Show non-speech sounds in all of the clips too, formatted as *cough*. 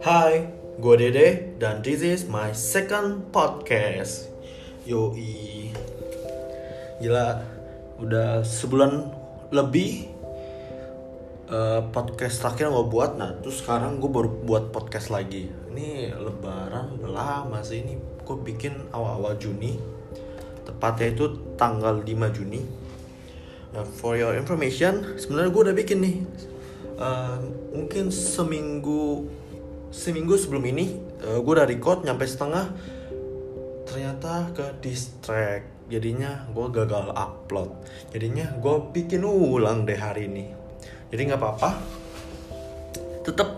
Hai, gue Dede dan this is my second podcast. Yoi, gila, udah sebulan lebih uh, podcast terakhir gue buat. Nah, terus sekarang gue baru buat podcast lagi. Ini Lebaran lama sih ini. Gue bikin awal-awal Juni, tepatnya itu tanggal 5 Juni. Nah, for your information, sebenarnya gue udah bikin nih. Uh, mungkin seminggu seminggu sebelum ini uh, gue udah record nyampe setengah. Ternyata ke distract. Jadinya gue gagal upload. Jadinya gue bikin ulang deh hari ini. Jadi nggak apa-apa. Tetap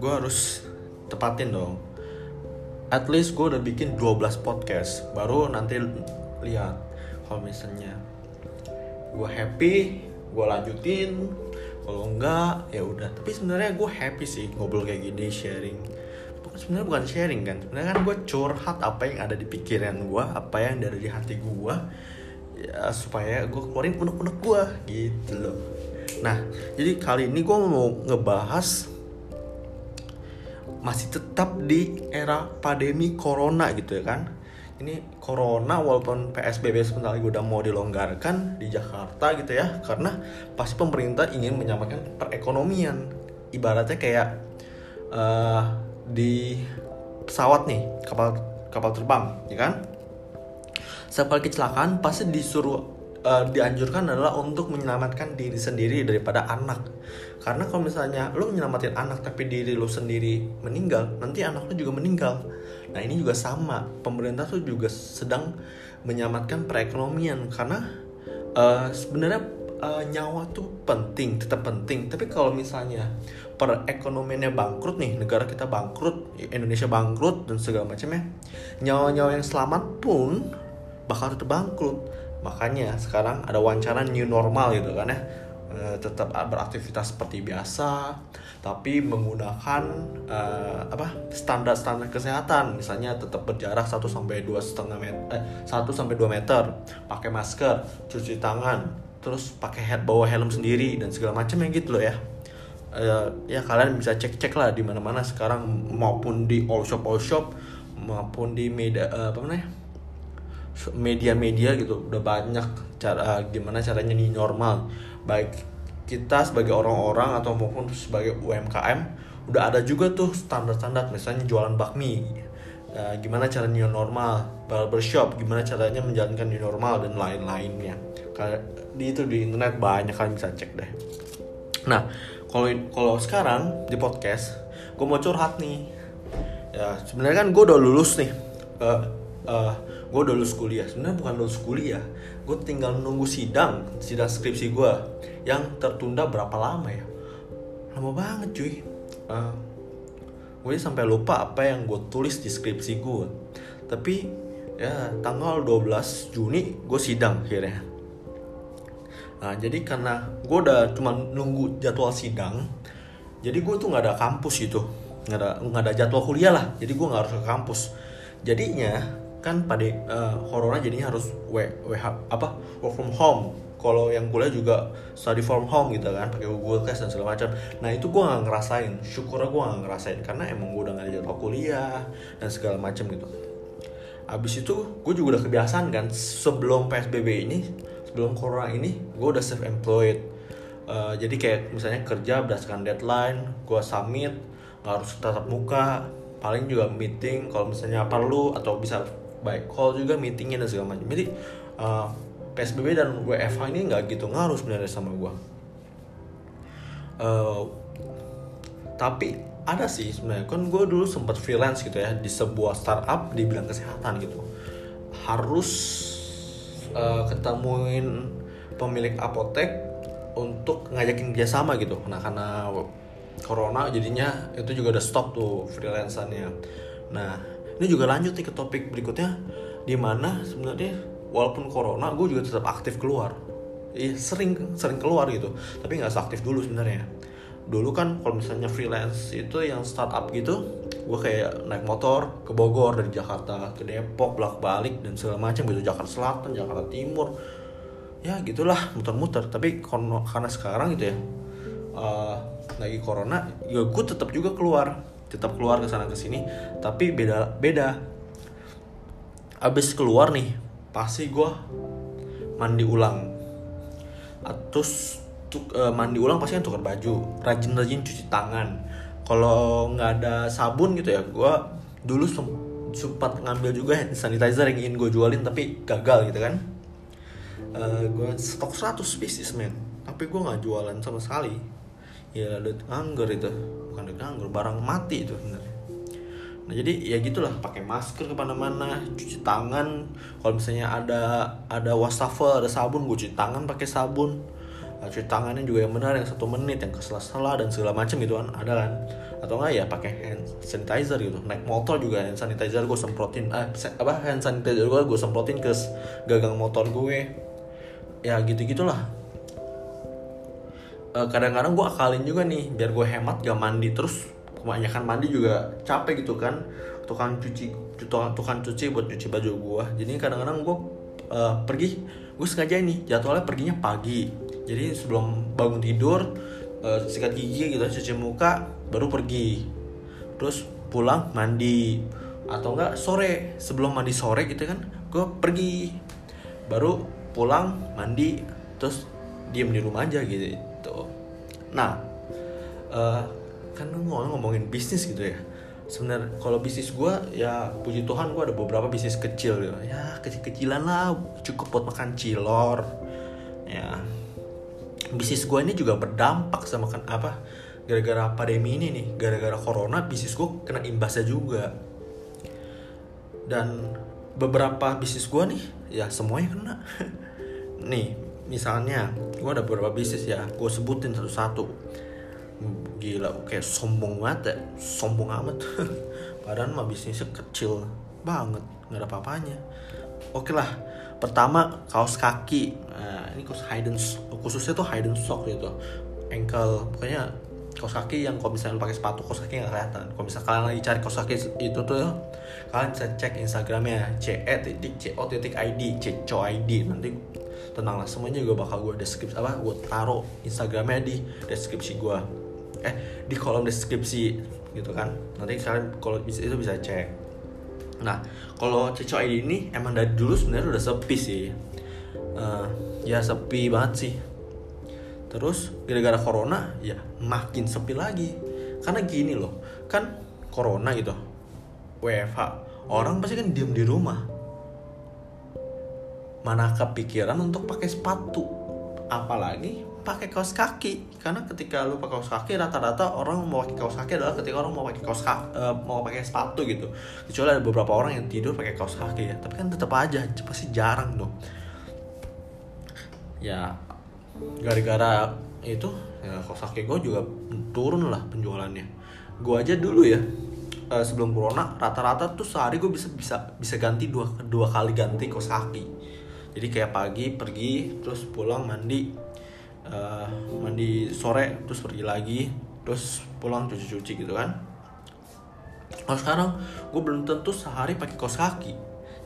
gue harus tepatin dong. At least gue udah bikin 12 podcast. Baru nanti lihat kalau gue happy gue lanjutin. Kalau enggak ya udah. Tapi sebenarnya gue happy sih ngobrol kayak gini sharing. Sebenarnya bukan sharing kan. Sebenarnya kan gue curhat apa yang ada di pikiran gue apa yang ada di hati gue ya supaya gue keluarin unek-unek gue gitu loh. Nah jadi kali ini gue mau ngebahas masih tetap di era pandemi corona gitu ya kan ini corona walaupun PSBB sebentar lagi udah mau dilonggarkan di Jakarta gitu ya karena pasti pemerintah ingin menyamakan perekonomian. Ibaratnya kayak uh, di pesawat nih kapal kapal terbang ya kan? Sekali kecelakaan pasti disuruh uh, dianjurkan adalah untuk menyelamatkan diri sendiri daripada anak. Karena kalau misalnya lo menyelamatin anak tapi diri lo sendiri meninggal nanti anak lo juga meninggal nah ini juga sama. Pemerintah tuh juga sedang menyelamatkan perekonomian karena uh, sebenarnya uh, nyawa tuh penting tetap penting. Tapi kalau misalnya perekonomiannya bangkrut nih negara kita bangkrut Indonesia bangkrut dan segala macamnya nyawa-nyawa yang selamat pun bakal tetap bangkrut. Makanya sekarang ada wawancara new normal gitu kan ya. E, tetap beraktivitas seperti biasa tapi menggunakan uh, apa standar-standar kesehatan. Misalnya tetap berjarak 1 sampai dua setengah meter eh, 1 sampai 2 meter pakai masker cuci tangan terus pakai head bawa helm sendiri dan segala macam yang gitu loh ya. Uh, ya kalian bisa cek-cek lah di mana-mana sekarang maupun di all shop all shop maupun di media uh, apa namanya media-media gitu. Udah banyak cara gimana caranya nih normal. Baik kita sebagai orang-orang atau maupun sebagai UMKM udah ada juga tuh standar-standar misalnya jualan bakmi. Uh, gimana cara new normal barbershop gimana caranya menjalankan new normal dan lain-lainnya. Di itu di internet banyak kalian bisa cek deh. Nah kalau kalau sekarang di podcast gue mau curhat nih. Ya sebenarnya kan gue udah lulus nih. Uh, uh, gue udah lulus kuliah. Sebenarnya bukan lulus kuliah gue tinggal nunggu sidang sidang skripsi gue yang tertunda berapa lama ya? Lama banget cuy. Uh, gue sampai lupa apa yang gue tulis di skripsi gue tapi ya tanggal 12 Juni gue sidang akhirnya. Nah jadi karena gue udah cuma nunggu jadwal sidang jadi gue tuh nggak ada kampus gitu nggak ada nggak ada jadwal kuliah lah. Jadi gue nggak harus ke kampus. Jadinya kan pada uh, corona jadinya harus w, w apa? Work from home. Kalau yang kuliah juga study from home gitu kan pakai Google Class dan segala macam. Nah itu gue nggak ngerasain. Syukur gue nggak ngerasain karena emang gue udah nggak jadwal kuliah dan segala macam gitu. Abis itu gue juga udah kebiasaan kan sebelum psbb ini sebelum corona ini gue udah self employed uh, jadi kayak misalnya kerja berdasarkan deadline gue submit nggak harus tatap muka paling juga meeting kalau misalnya perlu atau bisa baik call juga meetingnya dan segala macam. Jadi uh, psbb dan wfh ini nggak gitu ngaruh sebenarnya sama gue uh, tapi ada sih sebenarnya. Kan gue dulu sempat freelance gitu ya di sebuah startup di bidang kesehatan gitu. Harus uh, ketemuin pemilik apotek untuk ngajakin dia sama gitu. Nah karena corona jadinya itu juga udah stop tuh freelancernya nah ini juga lanjut nih ke topik berikutnya di mana sebenarnya walaupun corona gue juga tetap aktif keluar. Iya sering sering keluar gitu tapi nggak seaktif dulu sebenarnya. Dulu kan kalau misalnya freelance itu yang startup gitu gue kayak naik motor ke Bogor dari Jakarta ke Depok bolak balik dan segala macam gitu. Jakarta Selatan Jakarta Timur. Ya gitulah muter-muter. Tapi karena sekarang gitu ya uh, lagi corona ya gue tetap juga keluar tetap keluar ke sana ke sini. Tapi beda beda. Abis keluar nih pasti gue mandi ulang. Terus tuk, uh, mandi ulang pasti kan tukar baju rajin-rajin cuci tangan. Kalau nggak ada sabun gitu ya gue dulu sempat ngambil juga hand sanitizer yang ingin gue jualin tapi gagal gitu kan. Uh, eh, gue stok 100 pieces men. Tapi gue nggak jualan sama sekali. Ya ada anggur itu bukan ada anggur barang mati itu sebenarnya. Nah jadi ya gitulah pakai masker ke mana-mana cuci tangan. Kalau misalnya ada ada wastafel ada sabun gue cuci tangan pakai sabun. Nah, cuci tangannya juga yang benar yang satu menit yang kesela-sela dan segala macam gitu kan ada kan? Atau enggak ya pakai hand sanitizer gitu. Naik motor juga hand sanitizer gue semprotin ah, apa hand sanitizer gue gue semprotin ke gagang motor gue. Ya gitu gitulah eh, kadang-kadang gue akalin juga nih biar gue hemat gak mandi terus. Kebanyakan mandi juga capek gitu kan. Tukang cuci tukang, tukang cuci buat cuci baju gue jadi kadang-kadang gue uh, pergi gue sengaja nih jadwalnya perginya pagi. Jadi sebelum bangun tidur uh, sikat gigi gitu cuci muka baru pergi. Terus pulang mandi. Atau enggak sore sebelum mandi sore gitu kan gue pergi. Baru pulang mandi terus diem di rumah aja gitu nah uh, kan ngomong ngomongin bisnis gitu ya. Sebenarnya kalau bisnis gue ya puji Tuhan gue ada beberapa bisnis kecil gitu. ya kecil-kecilan lah cukup buat makan cilor. Ya. Bisnis gue ini juga berdampak sama kan apa gara-gara pandemi ini nih. Gara-gara corona bisnis gue kena imbasnya juga. Dan beberapa bisnis gue nih ya semuanya kena. *laughs* Nih misalnya gue ada beberapa bisnis ya gue sebutin satu-satu. Gila kayak sombong banget ya sombong amat. *laughs* Padahal mah bisnisnya kecil banget nggak ada apa-apanya. Oke lah pertama kaos kaki. Nah, ini kaos hidden khususnya tuh hidden sock gitu. Ankle pokoknya kaos kaki yang kalau misalnya pakai sepatu kaos kaki nggak kelihatan. Kalau misalnya kalian lagi cari kaos kaki itu tuh kalian bisa cek instagramnya ce titik co titik id co id nanti tenang lah semuanya juga bakal gue deskripsi apa gue taruh instagramnya di deskripsi gue eh di kolom deskripsi gitu kan. Nanti kalian kalau bisa itu bisa cek. Nah kalau Cico ID ini emang dari dulu sebenarnya udah sepi sih. Uh, ya sepi banget sih. Terus gara-gara corona ya makin sepi lagi. Karena gini loh kan corona gitu WFH orang pasti kan diem di rumah mana kepikiran untuk pakai sepatu. Apalagi pakai kaos kaki. Karena ketika lu pakai kaos kaki rata-rata orang mau pakai kaos kaki adalah ketika orang mau pakai kaos kaki uh, mau pakai sepatu gitu. Kecuali ada beberapa orang yang tidur pakai kaos kaki ya. Tapi kan tetap aja pasti jarang dong ya gara-gara itu ya kaos kaki gue juga turun lah penjualannya. Gue aja dulu ya uh, sebelum corona rata-rata tuh sehari gue bisa bisa bisa ganti dua dua kali ganti kaos kaki jadi kayak pagi pergi terus pulang mandi uh, mandi sore terus pergi lagi terus pulang cuci-cuci gitu kan. Kalau sekarang gue belum tentu sehari pakai kaos kaki.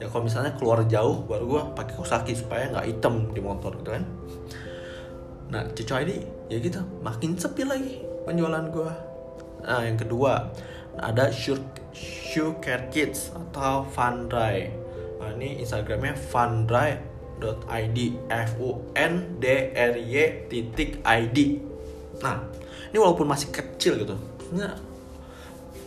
Ya kalau misalnya keluar jauh baru gue pakai kaos kaki supaya nggak hitam di motor gitu kan. Nah cucu ID ya gitu makin sepi lagi penjualan gue nah yang kedua ada shoe care kids atau Fundry nah ini instagramnya Fundry id f u n d r y titik id nah ini walaupun masih kecil gitu sebenarnya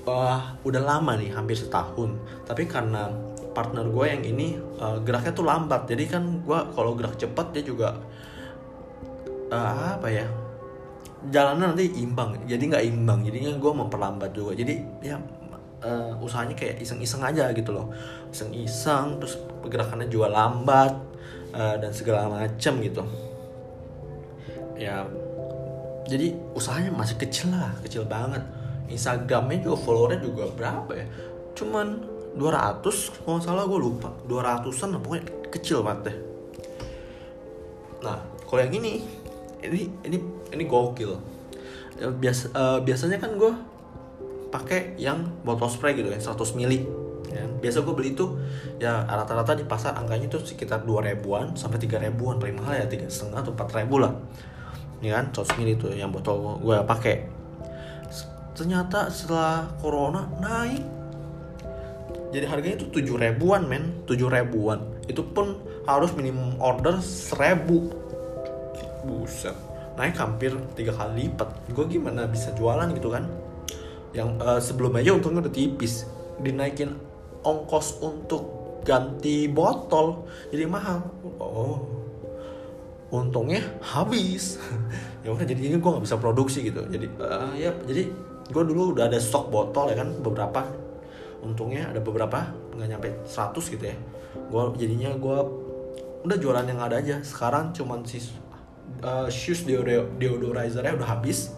uh, udah lama nih hampir setahun. Tapi karena partner gue yang ini uh, geraknya tuh lambat. Jadi kan gue kalau gerak cepat dia juga uh, apa ya jalanan nanti imbang. Jadi nggak imbang jadinya gue memperlambat juga. Jadi ya uh, usahanya kayak iseng-iseng aja gitu loh. Iseng-iseng terus pergerakannya juga lambat uh, dan segala macam gitu. Ya jadi usahanya masih kecil lah kecil banget. Instagramnya juga followernya juga berapa ya? Cuman 200 kalau salah gue lupa. 200an pokoknya kecil banget deh. Nah kalau yang ini ini ini ini gokil. Ya, biasa uh, biasanya kan gue pakai yang botol spray gitu ya 100 mili ya. biasa gue beli tuh ya rata-rata di pasar angkanya tuh sekitar dua ribuan sampai tiga ribuan paling mahal ya tiga setengah atau empat ribu lah. Ya kan 100 mili itu yang botol gue pakai. Ternyata setelah corona naik jadi harganya itu tujuh ribuan men. Tujuh ribuan. Itu pun harus minimum order seribu. Buset. Naik hampir tiga kali lipat. Gue gimana bisa jualan gitu kan? Yang uh, sebelum aja untungnya udah tipis. Dinaikin ongkos untuk ganti botol jadi mahal. Oh untungnya habis. *laughs* Ya udah jadinya gue nggak bisa produksi gitu. Jadi uh, ya jadi gue dulu udah ada stok botol ya kan beberapa. Untungnya ada beberapa nggak nyampe 100 gitu ya. Gue jadinya gue udah jualan yang ada aja. Sekarang cuman si uh, shoes deodor deodorizernya udah habis.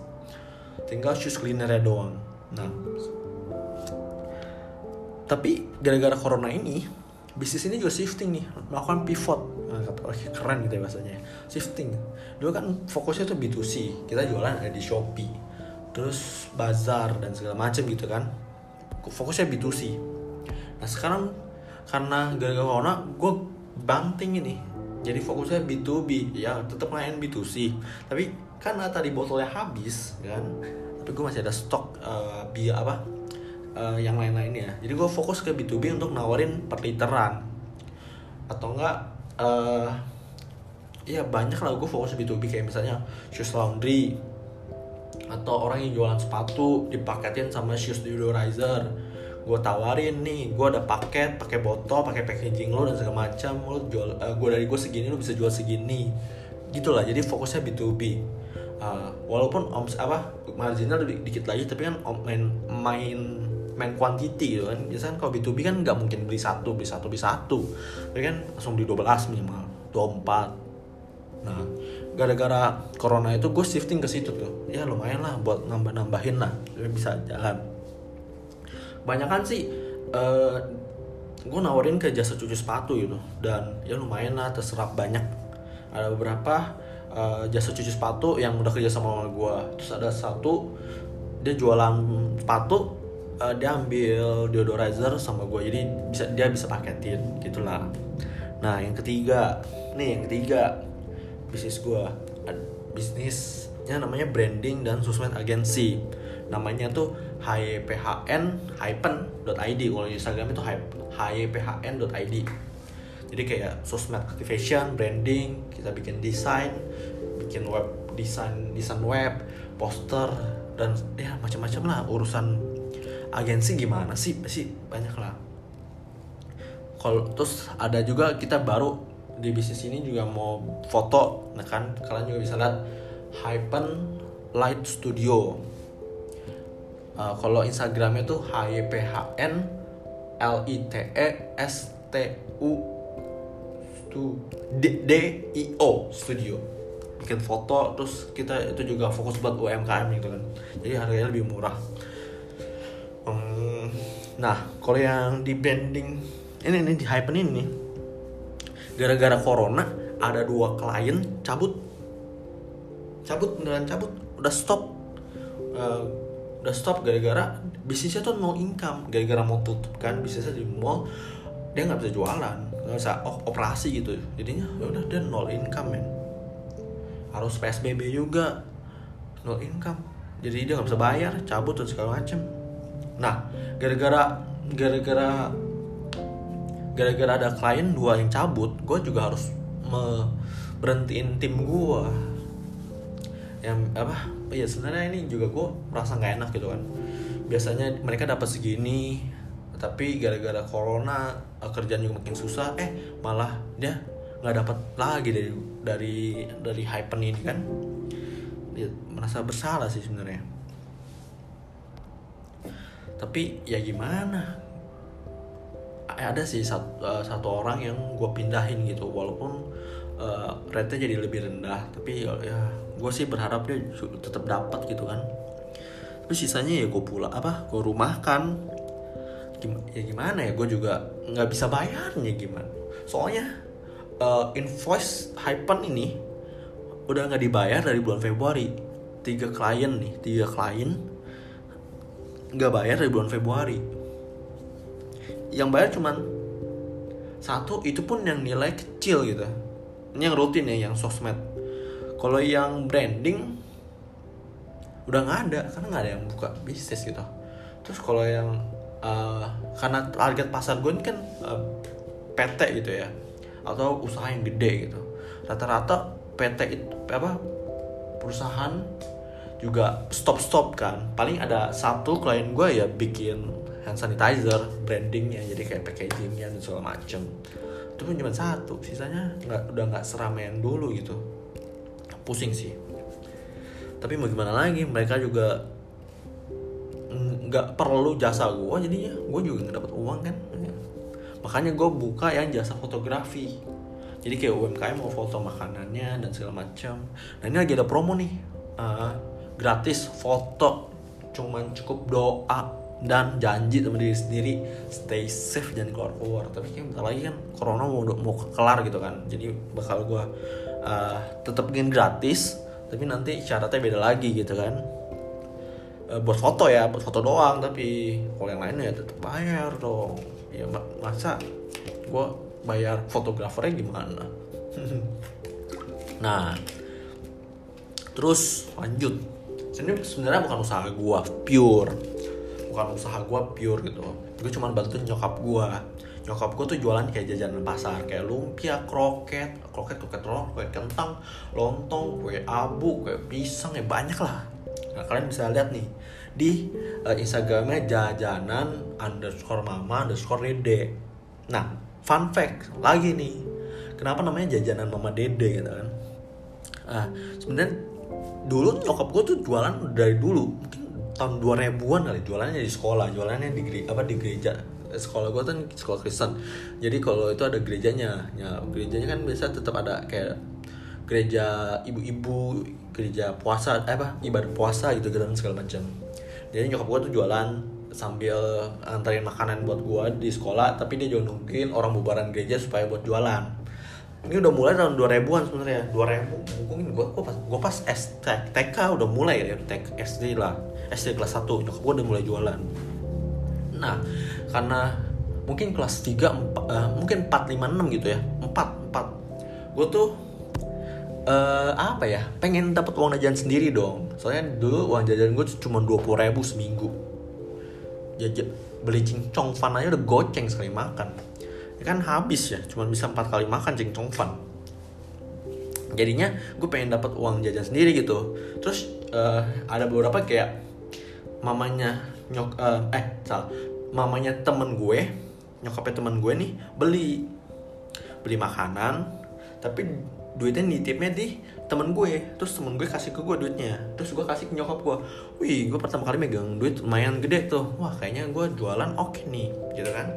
Tinggal shoes cleanernya doang. Nah tapi gara-gara corona ini bisnis ini juga shifting nih. Melakukan pivot. Nah, keren gitu ya bahasanya. Shifting. Dulu kan fokusnya tuh B2C kita jualan ada di Shopee. Terus bazar dan segala macam gitu kan. Fokusnya B2C nah sekarang karena gara-gara corona gue banting ini. Jadi fokusnya B2B ya tetap main B2C tapi karena tadi botolnya habis kan tapi gue masih ada stok uh, bi apa uh, yang lain-lainnya. Jadi gue fokus ke B2B untuk nawarin per literan atau enggak uh, ya banyak lah gue fokus B2B kayak misalnya shoes laundry atau orang yang jualan sepatu dipaketin sama shoes deodorizer. Gue tawarin nih gue ada paket pakai botol pakai packaging lo dan segala macam. Lo jual uh, gue dari gue segini lo bisa jual segini. Gitulah jadi fokusnya B2B uh, walaupun om apa marginal lebih dikit lagi tapi kan main main main quantity gitu kan. Biasanya kalau B2B kan nggak mungkin beli satu beli satu beli satu. Tapi kan langsung di 12 minimal 24 nah gara-gara corona itu gue shifting ke situ tuh. Ya lumayan lah buat nambah-nambahin lah bisa jalan. Banyak kan sih uh, gue nawarin ke jasa cuci sepatu gitu. Dan ya lumayan lah terserap banyak. Ada beberapa uh, jasa cuci sepatu yang udah kerja sama gue terus ada satu dia jualan sepatu uh, dia ambil deodorizer sama gue jadi bisa dia bisa paketin gitulah. Nah yang ketiga nih yang ketiga bisnis gue bisnisnya namanya branding dan sosmed agency namanya tuh hyphn hypen.id kalau Instagram itu hyphn.id jadi kayak sosmed activation branding kita bikin desain bikin web desain desain web poster dan ya macam-macam lah urusan agensi gimana sih? Sih banyak lah. Kalau terus ada juga kita baru di bisnis ini juga mau foto nah kan kalian juga bisa lihat Hypen Light Studio. Uh, kalau Instagramnya tuh HYPHN L I T E S T U D, D I O Studio. Bikin foto terus kita itu juga fokus buat UMKM gitu kan. Jadi harganya lebih murah Hmm, nah, kalau yang di branding ini ini di hype ini gara-gara corona ada dua klien cabut, cabut beneran cabut, udah stop, uh, udah stop gara-gara bisnisnya tuh no income, gara-gara mau tutup kan bisnisnya di mall, dia nggak bisa jualan, nggak bisa operasi gitu, jadinya ya udah dia nol income men, harus psbb juga, nol income, jadi dia nggak bisa bayar, cabut dan segala macem Nah, gara-gara gara-gara gara-gara ada klien dua yang cabut, gue juga harus me berhentiin tim gue. Yang apa? Ya sebenarnya ini juga gue merasa nggak enak gitu kan. Biasanya mereka dapat segini, tapi gara-gara corona kerjaan juga makin susah. Eh malah dia nggak dapat lagi dari dari dari hypen ini kan. Dia merasa bersalah sih sebenarnya tapi ya gimana? Ada sih satu, uh, satu orang yang gue pindahin gitu walaupun uh, rate-nya jadi lebih rendah tapi ya, ya gue sih berharap dia tetap dapat gitu kan. Tapi sisanya ya gue pula apa gue rumahkan. Gim ya gimana ya gue juga nggak bisa bayarnya gimana. Soalnya uh, invoice Hypen ini udah nggak dibayar dari bulan Februari. Tiga klien nih tiga klien nggak bayar dari bulan Februari. Yang bayar cuman satu itu pun yang nilai kecil gitu. Ini yang rutin ya yang sosmed. Kalau yang branding udah nggak ada karena nggak ada yang buka bisnis gitu. Terus kalau yang uh, karena target pasar gue ini kan uh, PT gitu ya atau usaha yang gede gitu. Rata-rata PT itu apa perusahaan juga stop stop kan. Paling ada satu klien gue ya bikin hand sanitizer brandingnya jadi kayak packagingnya dan segala macem. Itu pun cuma satu sisanya nggak udah nggak seramai dulu gitu. Pusing sih. Tapi mau gimana lagi mereka juga nggak perlu jasa gue jadinya gue juga nggak dapat uang kan. Makanya gue buka yang jasa fotografi. Jadi kayak UMKM mau foto makanannya dan segala macam nah ini lagi ada promo nih. Uh, gratis foto. Cuman cukup doa dan janji sama diri sendiri stay safe dan keluar keluar. Tapi kayak bentar lagi kan corona mau mau kelar gitu kan. Jadi bakal gue uh, tetap ingin gratis tapi nanti syaratnya beda lagi gitu kan. Uh, buat foto ya buat foto doang. Tapi kalau yang lainnya ya tetap bayar dong. Ya masa gue bayar fotografernya gimana? *laughs* Nah terus lanjut ini sebenarnya bukan usaha gue pure. Bukan usaha gue pure gitu. Gue cuma bantuin nyokap gue nyokap gue tuh jualan kayak jajanan pasar kayak lumpia kroket. Kroket kroket telur kue kentang lontong kue abu kue pisang ya banyak lah. Nah kalian bisa lihat nih di uh, instagramnya jajanan underscore mama underscore dede. Nah fun fact lagi nih. Kenapa namanya jajanan mama dede gitu kan? Ah sebenarnya dulu nyokap gue tuh jualan dari dulu mungkin tahun 2000-an kali jualannya di sekolah jualannya di apa di gereja. Sekolah gue kan sekolah Kristen. Jadi kalau itu ada gerejanya ya gerejanya kan biasa tetap ada kayak gereja ibu-ibu gereja puasa eh apa ibadah puasa gitu gitu segala macam. Jadi nyokap gue tuh jualan sambil antarin makanan buat gue di sekolah tapi dia juga nungguin orang bubaran gereja supaya buat jualan ini udah mulai tahun 2000-an sebenarnya. 2000 mungkin gue gue pas gue pas TK udah mulai ya TK SD lah. SD kelas 1 nyokap gue udah mulai jualan. Nah karena mungkin kelas 3 4, uh, mungkin 4 5 6 gitu ya. 4 4 gue tuh uh, apa ya pengen dapat uang jajan sendiri dong. Soalnya dulu uang jajan gue cuma dua puluh ribu seminggu. Jajan beli cincong fan aja udah goceng sekali makan kan habis ya cuma bisa empat kali makan cincong fan jadinya gue pengen dapat uang jajan sendiri gitu. Terus uh, ada beberapa kayak mamanya nyok uh, eh salah. Mamanya temen gue nyokapnya temen gue nih beli. Beli makanan tapi duitnya nitipnya di temen gue. Terus temen gue kasih ke gue duitnya. Terus gue kasih ke nyokap gue wih gue pertama kali megang duit lumayan gede tuh. Wah kayaknya gue jualan oke okay nih gitu kan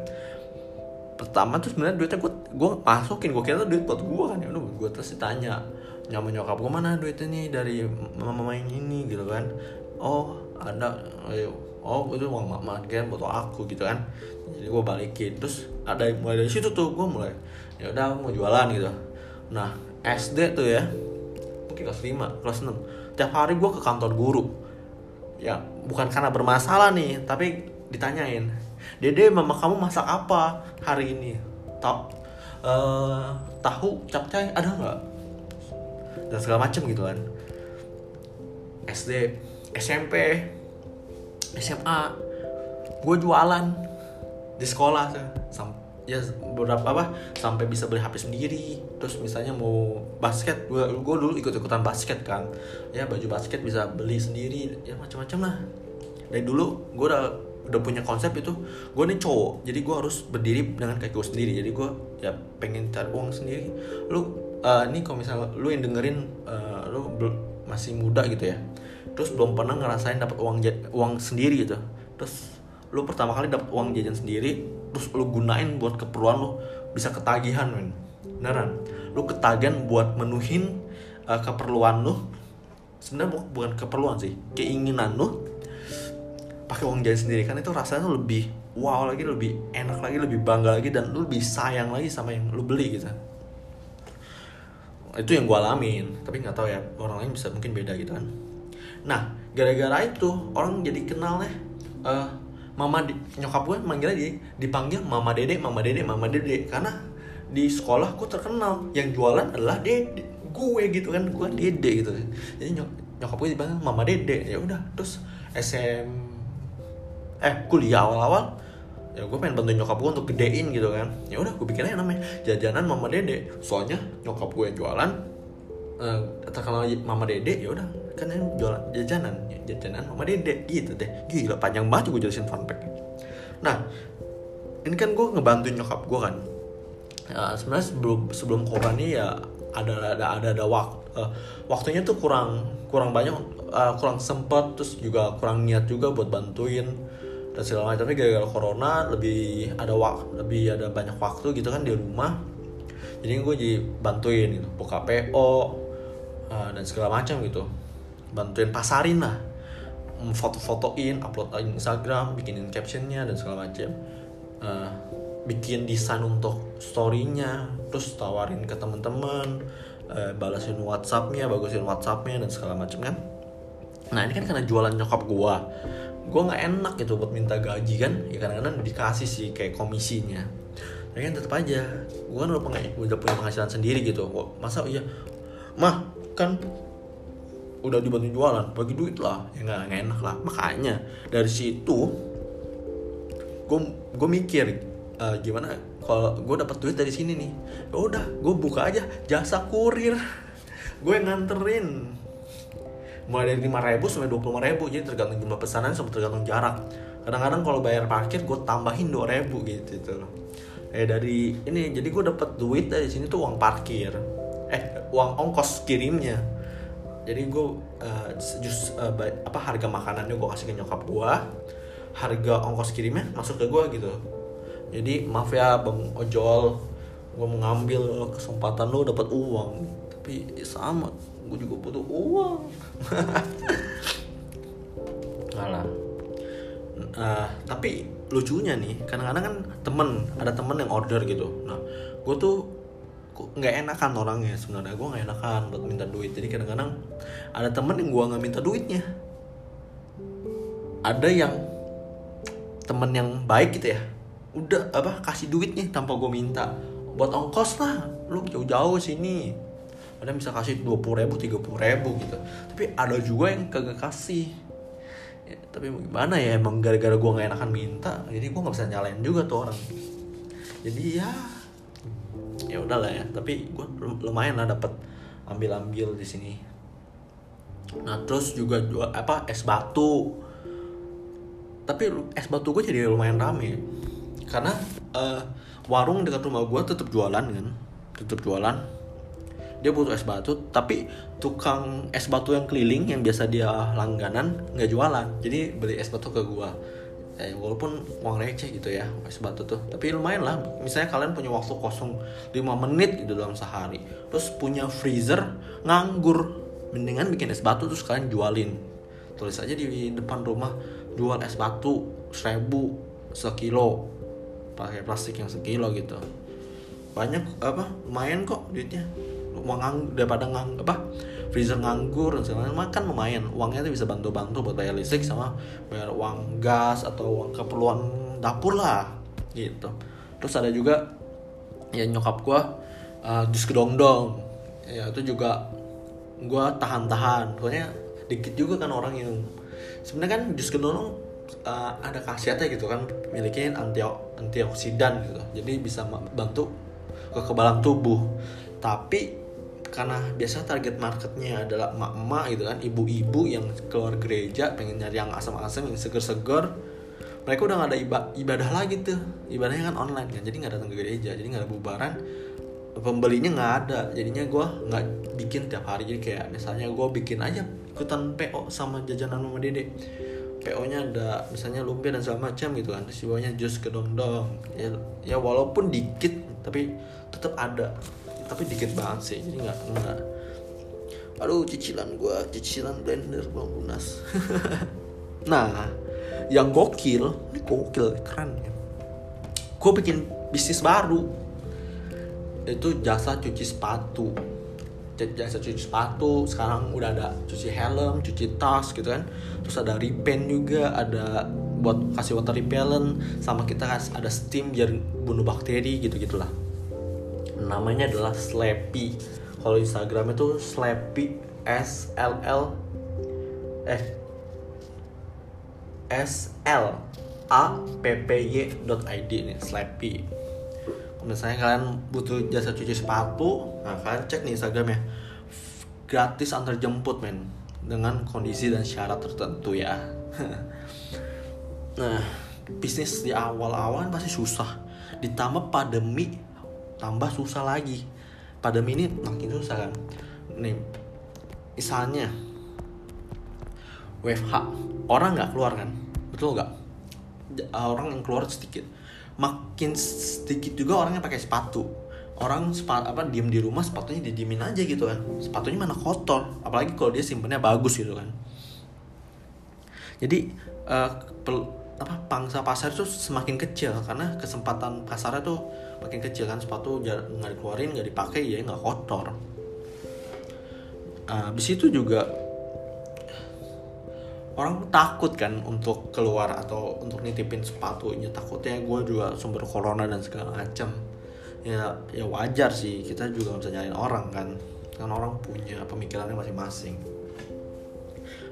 pertama tuh sebenarnya duitnya gue gue masukin gue kira tuh duit buat gue kan. Ya udah gue terus ditanya nyama nyokap gue mana duitnya nih dari mama mama ini? Gitu kan. Oh ada. Oh itu uang mama kan buat aku gitu kan. Jadi gue balikin. Terus ada mulai dari situ tuh gue mulai ya udah mau jualan gitu. Nah SD tuh ya mungkin kelas 5, kelas 6 tiap hari gue ke kantor guru. Ya bukan karena bermasalah nih tapi ditanyain dede mama kamu masak apa hari ini? Tak uh, tahu capcay ada nggak? Dan segala macem gitu kan. SD SMP SMA gue jualan di sekolah tuh ya beberapa apa sampai bisa beli HP sendiri. Terus misalnya mau basket gue gue dulu ikut ikutan basket kan. Ya baju basket bisa beli sendiri ya macam-macam lah. Dari dulu gue udah udah punya konsep itu gue nih cowok jadi gue harus berdiri dengan kaki gue sendiri. Jadi gue ya pengen cari uang sendiri. Lu uh, nih kalau misalnya lu yang dengerin uh, lu masih muda gitu ya terus belum pernah ngerasain dapat uang uang sendiri gitu. Terus lu pertama kali dapat uang jajan sendiri terus lu gunain buat keperluan lu bisa ketagihan men. Beneran. Lu ketagihan buat menuhin uh, keperluan lu. Sebenarnya bukan keperluan sih keinginan lu pakai uang jajan sendiri kan itu rasanya tuh lebih wow lagi lebih enak lagi lebih bangga lagi dan lu lebih sayang lagi sama yang lu beli gitu. Itu yang gue alamin tapi nggak tahu ya orang lain bisa mungkin beda gitu kan. Nah gara-gara itu orang jadi kenal nih uh, mama di, nyokap gue manggilnya dia dipanggil mama dede mama dede mama dede. Karena di sekolah gue terkenal yang jualan adalah dede gue gitu kan gue dede gitu jadi nyok, nyokap gue dipanggil mama dede ya udah. Terus SM eh kuliah awal-awal ya gue pengen bantuin nyokap gue untuk gedein gitu kan. Ya udah gue bikin aja namanya jajanan mama dede. Soalnya nyokap gue yang jualan uh, terkenal mama dede ya udah kan yang jualan jajanan jajanan mama dede gitu deh. Gila panjang banget gue jelasin fun fact. Nah ini kan gue ngebantuin nyokap gue kan. Ya, sebenarnya sebelum sebelum corona ini ya ada ada ada ada waktu uh, waktunya tuh kurang kurang banyak uh, kurang sempet terus juga kurang niat juga buat bantuin dan segala macam. Tapi gara-gara corona lebih ada waktu lebih ada banyak waktu gitu kan di rumah. Jadi gue jadi bantuin gitu buka PO uh, dan segala macam gitu. Bantuin pasarin lah. Foto-fotoin upload Instagram bikinin captionnya dan segala macam. Uh, bikin desain untuk storynya terus tawarin ke teman-teman uh, balasin WhatsAppnya bagusin WhatsAppnya dan segala macam kan. Nah ini kan karena jualan nyokap gua gua nggak enak gitu buat minta gaji kan? Ya kadang-kadang dikasih sih kayak komisinya. Tapi kan tetap aja gua kan udah, udah punya penghasilan sendiri gitu. Masa iya? Mah kan udah dibantu jualan bagi duit lah. Ya nggak enak lah. Makanya dari situ gue gue mikir uh, gimana kalau gue dapat duit dari sini nih? Ya udah gue buka aja jasa kurir. *laughs* Gue nganterin mulai dari lima ribu sampai dua puluh ribu jadi tergantung jumlah pesanan sama tergantung jarak. Kadang-kadang kalau bayar parkir gue tambahin dua ribu gitu itu eh dari ini jadi gue dapat duit dari sini tuh uang parkir. Eh uang ongkos kirimnya. Jadi gue uh, just uh, apa harga makanannya gue kasih ke nyokap gue harga ongkos kirimnya masuk ke gue gitu. Jadi maaf ya bang ojol gue mengambil kesempatan lo dapat uang. Tapi sama gue juga butuh uang. Alah. Uh, tapi lucunya nih kadang-kadang kan temen ada temen yang order gitu. Nah gue tuh nggak enakan orangnya sebenarnya. Gue nggak enakan buat minta duit. Jadi kadang-kadang ada temen yang gue nggak minta duitnya. Ada yang temen yang baik gitu ya udah apa kasih duitnya tanpa gue minta. Buat ongkos lah. Lu jauh-jauh sini ada bisa kasih dua puluh ribu tiga puluh ribu gitu. Tapi ada juga yang kagak kasih. Ya, tapi gimana ya emang gara-gara gue nggak enakan minta jadi gue nggak bisa nyalain juga tuh orang. Jadi ya ya udahlah ya. Tapi gue lumayan lah dapat ambil ambil di sini. Nah terus juga jual apa es batu. Tapi es batu gue jadi lumayan rame. Karena uh, warung dekat rumah gue tetap jualan kan tetap jualan dia butuh es batu tapi tukang es batu yang keliling yang biasa dia langganan nggak jualan. Jadi beli es batu ke gue eh, walaupun uang receh gitu ya es batu tuh. Tapi lumayan lah misalnya kalian punya waktu kosong 5 menit gitu dalam sehari terus punya freezer nganggur mendingan bikin es batu terus kalian jualin. Tulis aja di depan rumah jual es batu seribu sekilo pakai plastik yang sekilo gitu. Banyak apa lumayan kok duitnya uang ngang daripada ngang apa freezer nganggur dan segala macam. Kan lumayan uangnya itu bisa bantu-bantu buat bayar listrik sama bayar uang gas atau uang keperluan dapur lah gitu. Terus ada juga ya nyokap gua uh, jus kedongdong. Ya itu juga gua tahan-tahan. Pokoknya dikit juga kan orang yang sebenarnya kan jus kedongdong uh, ada khasiatnya gitu kan milikin anti antioksidan gitu. Jadi bisa bantu kekebalan tubuh. Tapi karena biasa target marketnya adalah emak-emak gitu kan ibu-ibu yang keluar gereja pengen nyari yang asam-asam yang seger-seger mereka udah gak ada ibadah lagi tuh. Ibadahnya kan online kan jadi nggak datang ke gereja jadi nggak ada bubaran. Pembelinya nggak ada jadinya gue nggak bikin tiap hari. Jadi kayak misalnya gue bikin aja ikutan PO sama jajanan mama dede. PO nya ada misalnya lumpia dan segala macam gitu kan terus bawahnya jus kedong-dong ya, ya walaupun dikit tapi tetap ada tapi dikit banget sih jadi nggak nggak. Aduh cicilan gue cicilan blender belum lunas. *laughs* Nah yang gokil ini gokil keren. Ya gue bikin bisnis baru. Itu jasa cuci sepatu. Jasa cuci sepatu sekarang udah ada cuci helm cuci tas gitu kan. Terus ada repaint juga ada buat kasih water repellent sama kita ada steam biar bunuh bakteri gitu gitulah namanya adalah Slappy kalau Instagram itu Slappy S L L eh S L A P P Y dot ID nih Slappy misalnya kalian butuh jasa cuci sepatu nah kalian cek nih Instagramnya. Gratis antar jemput men. Dengan kondisi dan syarat tertentu ya. *laughs* Nah bisnis di awal-awal pasti susah. Ditambah pandemi tambah susah lagi. Pandemi ini makin susah kan. Nih misalnya WFH orang nggak keluar kan? Betul nggak? Orang yang keluar sedikit. Makin sedikit juga orang yang pakai sepatu. Orang sepatu apa diem di rumah sepatunya didiemin aja gitu kan. Sepatunya mana kotor apalagi kalau dia simpennya bagus gitu kan. Jadi uh, pel, apa pangsa pasar itu semakin kecil karena kesempatan pasarnya tuh makin kecil kan sepatu nggak dikeluarin nggak dipakai ya nggak kotor. Uh, habis itu juga orang takut kan untuk keluar atau untuk nitipin sepatunya. Takutnya gue juga sumber corona dan segala macam ya ya wajar sih kita juga bisa nyalain orang kan. Kan orang punya pemikirannya masing-masing.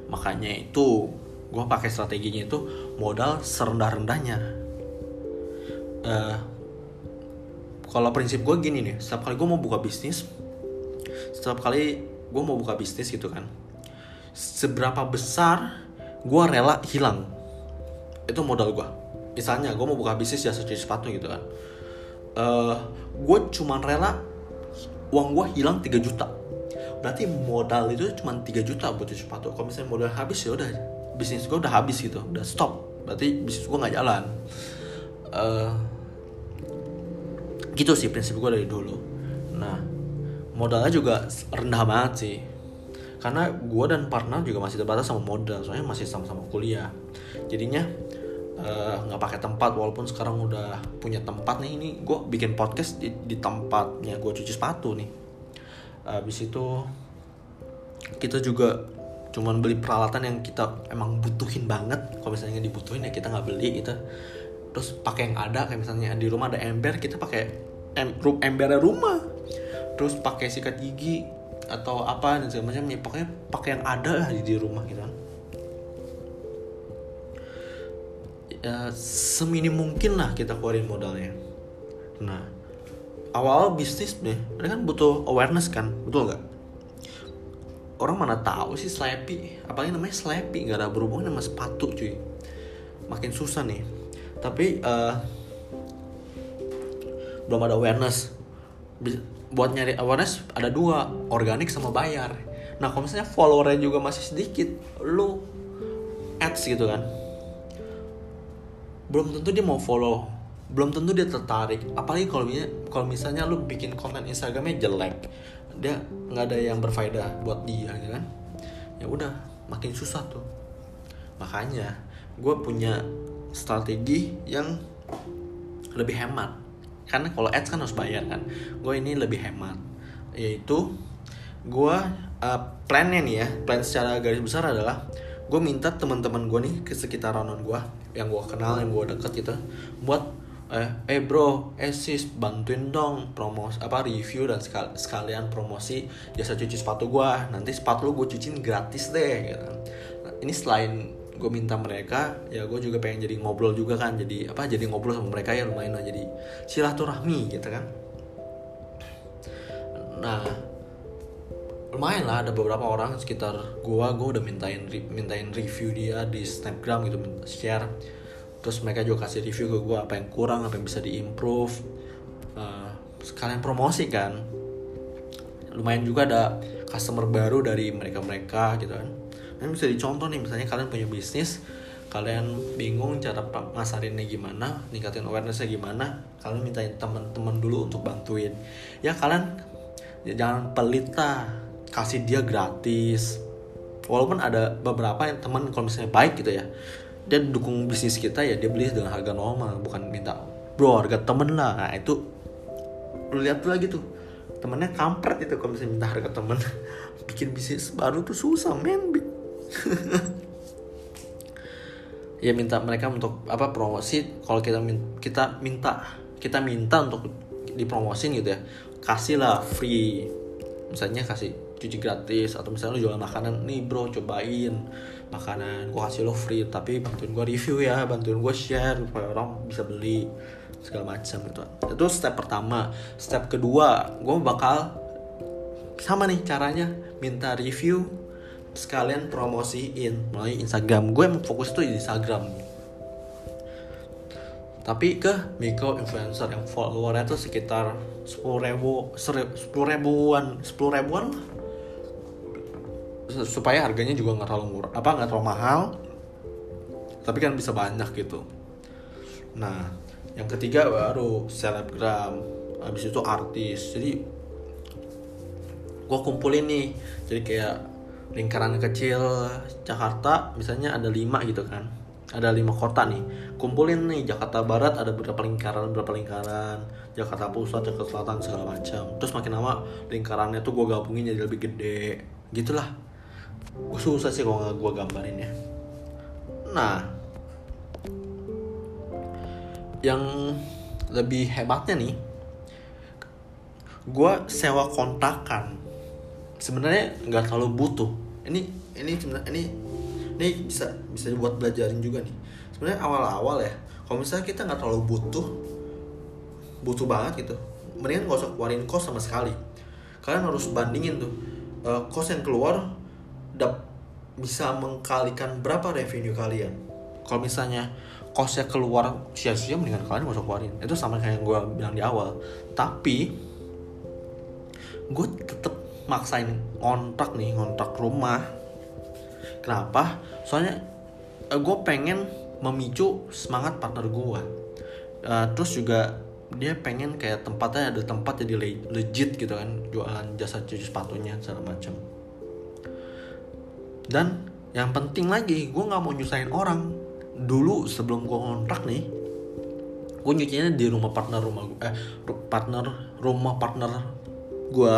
Makanya itu gue pakai strateginya itu modal serendah-rendahnya. Uh, kalau prinsip gue gini nih setiap kali gue mau buka bisnis setiap kali gue mau buka bisnis gitu kan seberapa besar gue rela hilang. Itu modal gue misalnya gue mau buka bisnis jasa cuci sepatu gitu kan uh, eh, gue cuman rela uang gue hilang 3 juta. Berarti modal itu cuma 3 juta buat cuci sepatu. Kalau misalnya modal habis ya udah bisnis gue udah habis gitu udah stop. Berarti bisnis gue nggak jalan. Uh, gitu sih prinsip gue dari dulu. Nah modalnya juga rendah banget sih. Karena gue dan partner juga masih terbatas sama modal soalnya masih sama-sama kuliah. Jadinya eh, nggak uh, pakai tempat walaupun sekarang udah punya tempat nih. Ini gue bikin podcast di, di tempatnya gue cuci sepatu nih. Habis itu kita juga cuman beli peralatan yang kita emang butuhin banget. Kalau misalnya dibutuhin ya kita nggak beli gitu terus pakai yang ada kayak misalnya di rumah ada ember kita pakai em, embernya rumah. Terus pakai sikat gigi atau apa dan segala macam ya pokoknya pakai yang ada lah di, rumah gitu ya, seminim mungkin lah kita keluarin modalnya. Nah awal bisnis deh mereka kan butuh awareness kan betul nggak? Orang mana tahu sih slappy apalagi namanya slappy nggak ada berhubungan sama sepatu cuy. Makin susah nih tapi uh, belum ada awareness. Buat nyari awareness ada dua organik sama bayar. Nah kalau misalnya followernya juga masih sedikit lu ads gitu kan belum tentu dia mau follow belum tentu dia tertarik. Apalagi kalau misalnya kalau misalnya lu bikin konten Instagramnya jelek dia nggak ada yang berfaedah buat dia gitu kan? Ya udah makin susah tuh. Makanya gue punya strategi yang lebih hemat. Karena kalau ads kan harus bayar kan. Gue ini lebih hemat. Yaitu gue uh, plannya nih ya plan secara garis besar adalah gue minta teman-teman gue nih ke sekitaran gue yang gue kenal yang gue deket gitu buat eh eh bro eh sis bantuin dong promos apa review dan sekal sekalian promosi jasa cuci sepatu gue nanti sepatu lu gue cuciin gratis deh gitu nah, ini selain gue minta mereka ya gue juga pengen jadi ngobrol juga kan jadi apa jadi ngobrol sama mereka ya lumayan lah jadi silaturahmi gitu kan. Nah lumayan lah ada beberapa orang sekitar gue gue udah mintain mintain review dia di snapgram gitu share. Terus mereka juga kasih review ke gue apa yang kurang apa yang bisa diimprove. Uh, sekalian promosi kan. Lumayan juga ada customer baru dari mereka mereka gitu kan ini bisa dicontoh nih misalnya kalian punya bisnis kalian bingung cara masarinnya gimana ningkatin awarenessnya gimana kalian minta teman-teman dulu untuk bantuin. Ya kalian ya jangan pelit lah kasih dia gratis. Walaupun ada beberapa yang teman kalau misalnya baik gitu ya dia dukung bisnis kita ya dia beli dengan harga normal bukan minta bro harga temen lah. Nah itu lu lihat lagi tuh temennya kampret itu kalau misalnya minta harga temen. *laughs* Bikin bisnis baru tuh susah men *laughs* ya minta mereka untuk apa promosi kalau kita kita minta kita minta untuk dipromosin gitu ya. Kasih lah free. Misalnya kasih cuci gratis atau misalnya lu jualan makanan nih bro cobain makanan gua kasih lo free tapi bantuin gua review ya bantuin gua share supaya orang bisa beli segala macam gitu. Itu step pertama. Step kedua gua bakal sama nih caranya minta review sekalian promosiin melalui Instagram. Gue emang fokus tuh di Instagram. Tapi ke micro influencer yang followernya tuh sekitar sepuluh ribu sepuluh ribuan sepuluh ribuan supaya harganya juga nggak terlalu murah apa nggak terlalu mahal. Tapi kan bisa banyak gitu. Nah yang ketiga baru selebgram habis itu artis. Jadi gue kumpulin nih. Jadi kayak lingkaran kecil Jakarta misalnya ada lima gitu kan. Ada lima kota nih. Kumpulin nih Jakarta Barat ada beberapa lingkaran beberapa lingkaran. Jakarta Pusat Jakarta Selatan segala macam. Terus makin lama lingkarannya tuh gue gabungin jadi lebih gede. Gitulah. Susah sih kalau gue gambarin ya nah yang lebih hebatnya nih gue sewa kontakan sebenarnya nggak terlalu butuh. Ini ini sebenarnya ini ini bisa bisa dibuat belajarin juga nih. Sebenarnya awal-awal ya kalau misalnya kita nggak terlalu butuh butuh banget gitu mendingan nggak usah keluarin kos sama sekali. Kalian harus bandingin tuh uh, kos yang keluar dap bisa mengkalikan berapa revenue kalian. Kalau misalnya kosnya keluar sia-sia mendingan kalian gak usah keluarin. Itu sama kayak yang gue bilang di awal. Tapi gue tetep maksain kontrak nih kontrak rumah. Kenapa? Soalnya uh, gue pengen memicu semangat partner gue uh, terus juga dia pengen kayak tempatnya ada tempat jadi legit gitu kan jualan jasa cuci sepatunya segala macam dan yang penting lagi gue nggak mau nyusahin orang. Dulu sebelum gue kontrak nih gue nyucinya di rumah partner rumah gue eh partner rumah partner gue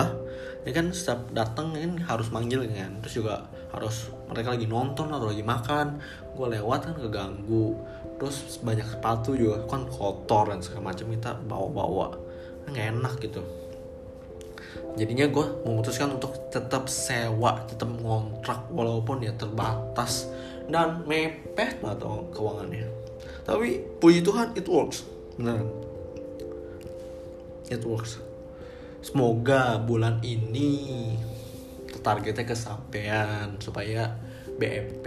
ya kan setiap datang kan harus manggil kan. Terus juga harus mereka lagi nonton atau lagi makan gue lewat kan keganggu. Terus banyak sepatu juga kan kotor dan segala macam kita bawa-bawa. Nggak enak gitu. Jadinya gue memutuskan untuk tetap sewa tetap ngontrak walaupun ya terbatas dan mepet atau keuangannya. Tapi puji Tuhan it works. Beneran. It works semoga bulan ini targetnya kesampaian supaya BEP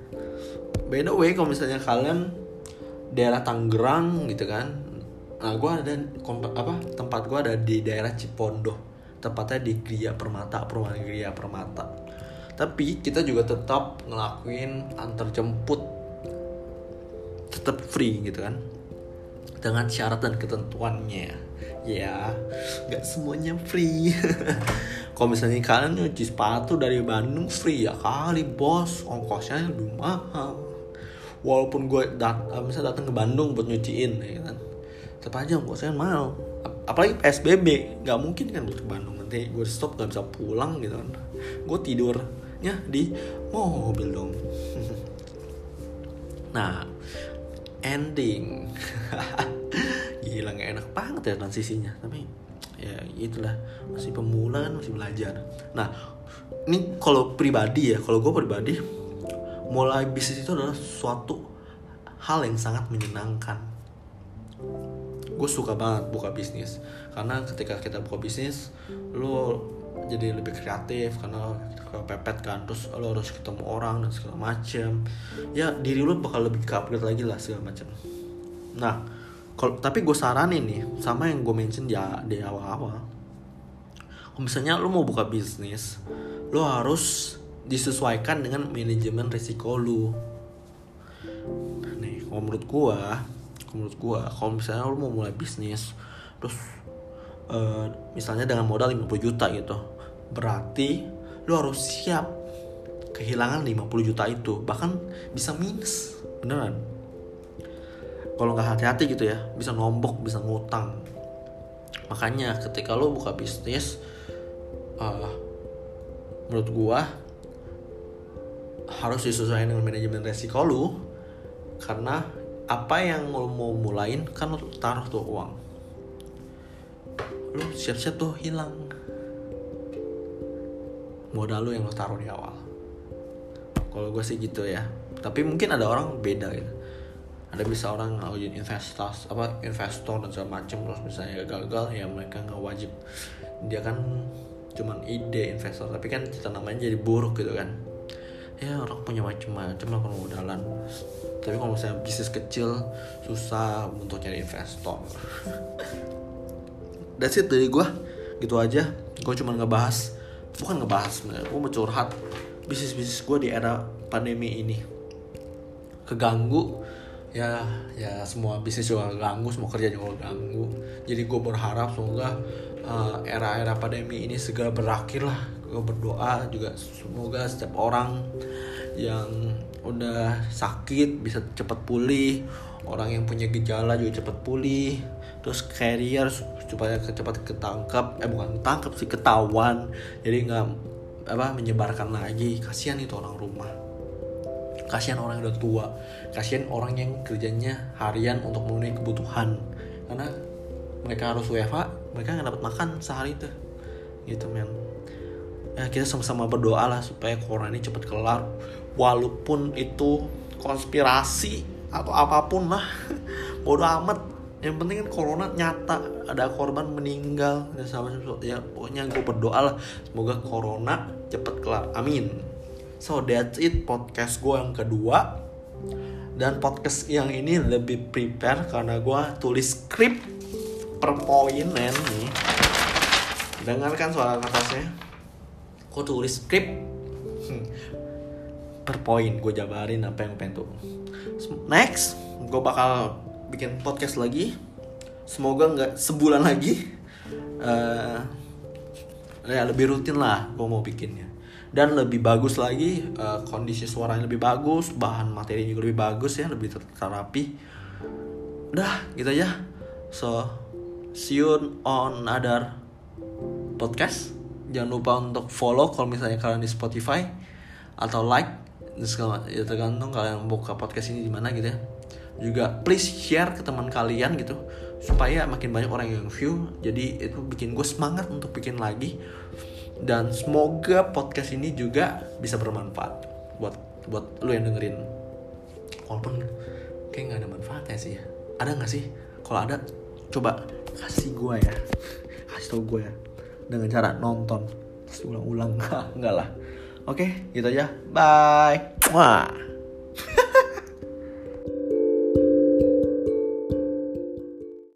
*laughs* by the way kalau misalnya kalian daerah Tangerang gitu kan nah gue ada apa tempat gue ada di daerah Cipondo tepatnya di Gria Permata perumahan Gria Permata. Tapi kita juga tetap ngelakuin antar jemput. Tetap free gitu kan. Dengan syarat dan ketentuannya ya nggak semuanya free. *laughs* Kalau misalnya kalian nyuci sepatu dari Bandung free ya kali bos. Ongkosnya lebih mahal. Walaupun gue dat misalnya datang ke Bandung buat nyuciin ya kan. Tetap aja ongkosnya mahal. Apalagi PSBB nggak mungkin kan buat ke Bandung. Nanti gue stop nggak bisa pulang gitu kan. Gue tidurnya di mobil dong. *laughs* Nah ending *laughs* gila nggak enak banget ya transisinya. Tapi ya itulah masih pemula kan masih belajar. Nah ini kalau pribadi ya kalau gue pribadi mulai bisnis itu adalah suatu hal yang sangat menyenangkan. Gue suka banget buka bisnis. Karena ketika kita buka bisnis lo jadi lebih kreatif karena kepepet kan. Terus lo harus ketemu orang dan segala macem. Ya diri lo bakal lebih upgrade lagi lah segala macam nah kalau tapi gue saranin nih sama yang gue mention ya di awal-awal. Kalau misalnya lo mau buka bisnis lo harus disesuaikan dengan manajemen risiko lo nih kalau menurut gue menurut gue kalau misalnya lo mau mulai bisnis terus uh, misalnya dengan modal 50 juta gitu berarti lo harus siap kehilangan 50 juta itu bahkan bisa minus beneran kalau nggak hati-hati gitu ya bisa nombok bisa ngutang. Makanya ketika lo buka bisnis uh, menurut gua harus disesuaikan dengan manajemen resiko lo karena apa yang lo mau mulain kan lo taruh tuh uang. Lo siap-siap tuh hilang. Modal lo yang lo taruh di awal. Kalau gue sih gitu ya. Tapi mungkin ada orang beda gitu ada bisa orang ngajuin investasi apa investor dan segala macam terus misalnya gagal ya mereka nggak wajib. Dia kan cuman ide investor tapi kan kita namanya jadi buruk gitu kan. Ya orang punya macam-macam lah kalau modalan tapi kalau misalnya bisnis kecil susah untuk cari investor. *laughs* That's it dari gue gitu aja. Gue cuma ngebahas bukan ngebahas gue mau curhat bisnis bisnis gue di era pandemi ini. Keganggu ya ya semua bisnis juga ganggu semua kerja juga ganggu. Jadi gue berharap semoga uh, era-era pandemi ini segera berakhir lah. Gue berdoa juga semoga setiap orang yang udah sakit bisa cepat pulih orang yang punya gejala juga cepat pulih. Terus carrier supaya cepat ketangkap eh bukan ketangkap sih ketahuan. Jadi nggak apa menyebarkan lagi. Kasihan itu orang rumah kasihan orang yang udah tua. Kasihan orang yang kerjanya harian untuk memenuhi kebutuhan. Karena mereka harus WFH mereka nggak dapat makan sehari itu. Gitu men. Ya kita sama-sama berdoa lah supaya corona ini cepat kelar. Walaupun itu konspirasi atau apa pun lah. *laughs* Bodo amat. Yang penting kan corona nyata. Ada korban meninggal. Dan sama ya pokoknya gue berdoa lah. Semoga corona cepet kelar. Amin So that's it podcast gue yang kedua. Dan podcast yang ini lebih prepare karena gue tulis skrip per poin nih. Dengarkan suara kertasnya? Gue tulis skrip hmm. per poin. Gue jabarin apa yang pengen tuh. Next gue bakal bikin podcast lagi. Semoga nggak sebulan lagi. Uh, Ya lebih rutin lah gue mau bikinnya dan lebih bagus lagi uh, kondisi suaranya lebih bagus bahan materi juga lebih bagus ya lebih terapi. Udah gitu aja. So see you on other podcast. Jangan lupa untuk follow kalau misalnya kalian di Spotify atau like. Ya tergantung kalian buka podcast ini di mana gitu ya. Juga please share ke teman kalian gitu supaya makin banyak orang yang view. Jadi itu bikin gue semangat untuk bikin lagi dan semoga podcast ini juga bisa bermanfaat buat buat lu yang dengerin. Walaupun kayak nggak ada manfaatnya sih ada nggak sih? Kalau ada coba kasih gue ya. *laughs* Kasih tau gue ya. Dengan cara nonton. Ulang-ulang. *laughs* Nggak lah. Oke gitu aja. Bye. Wah.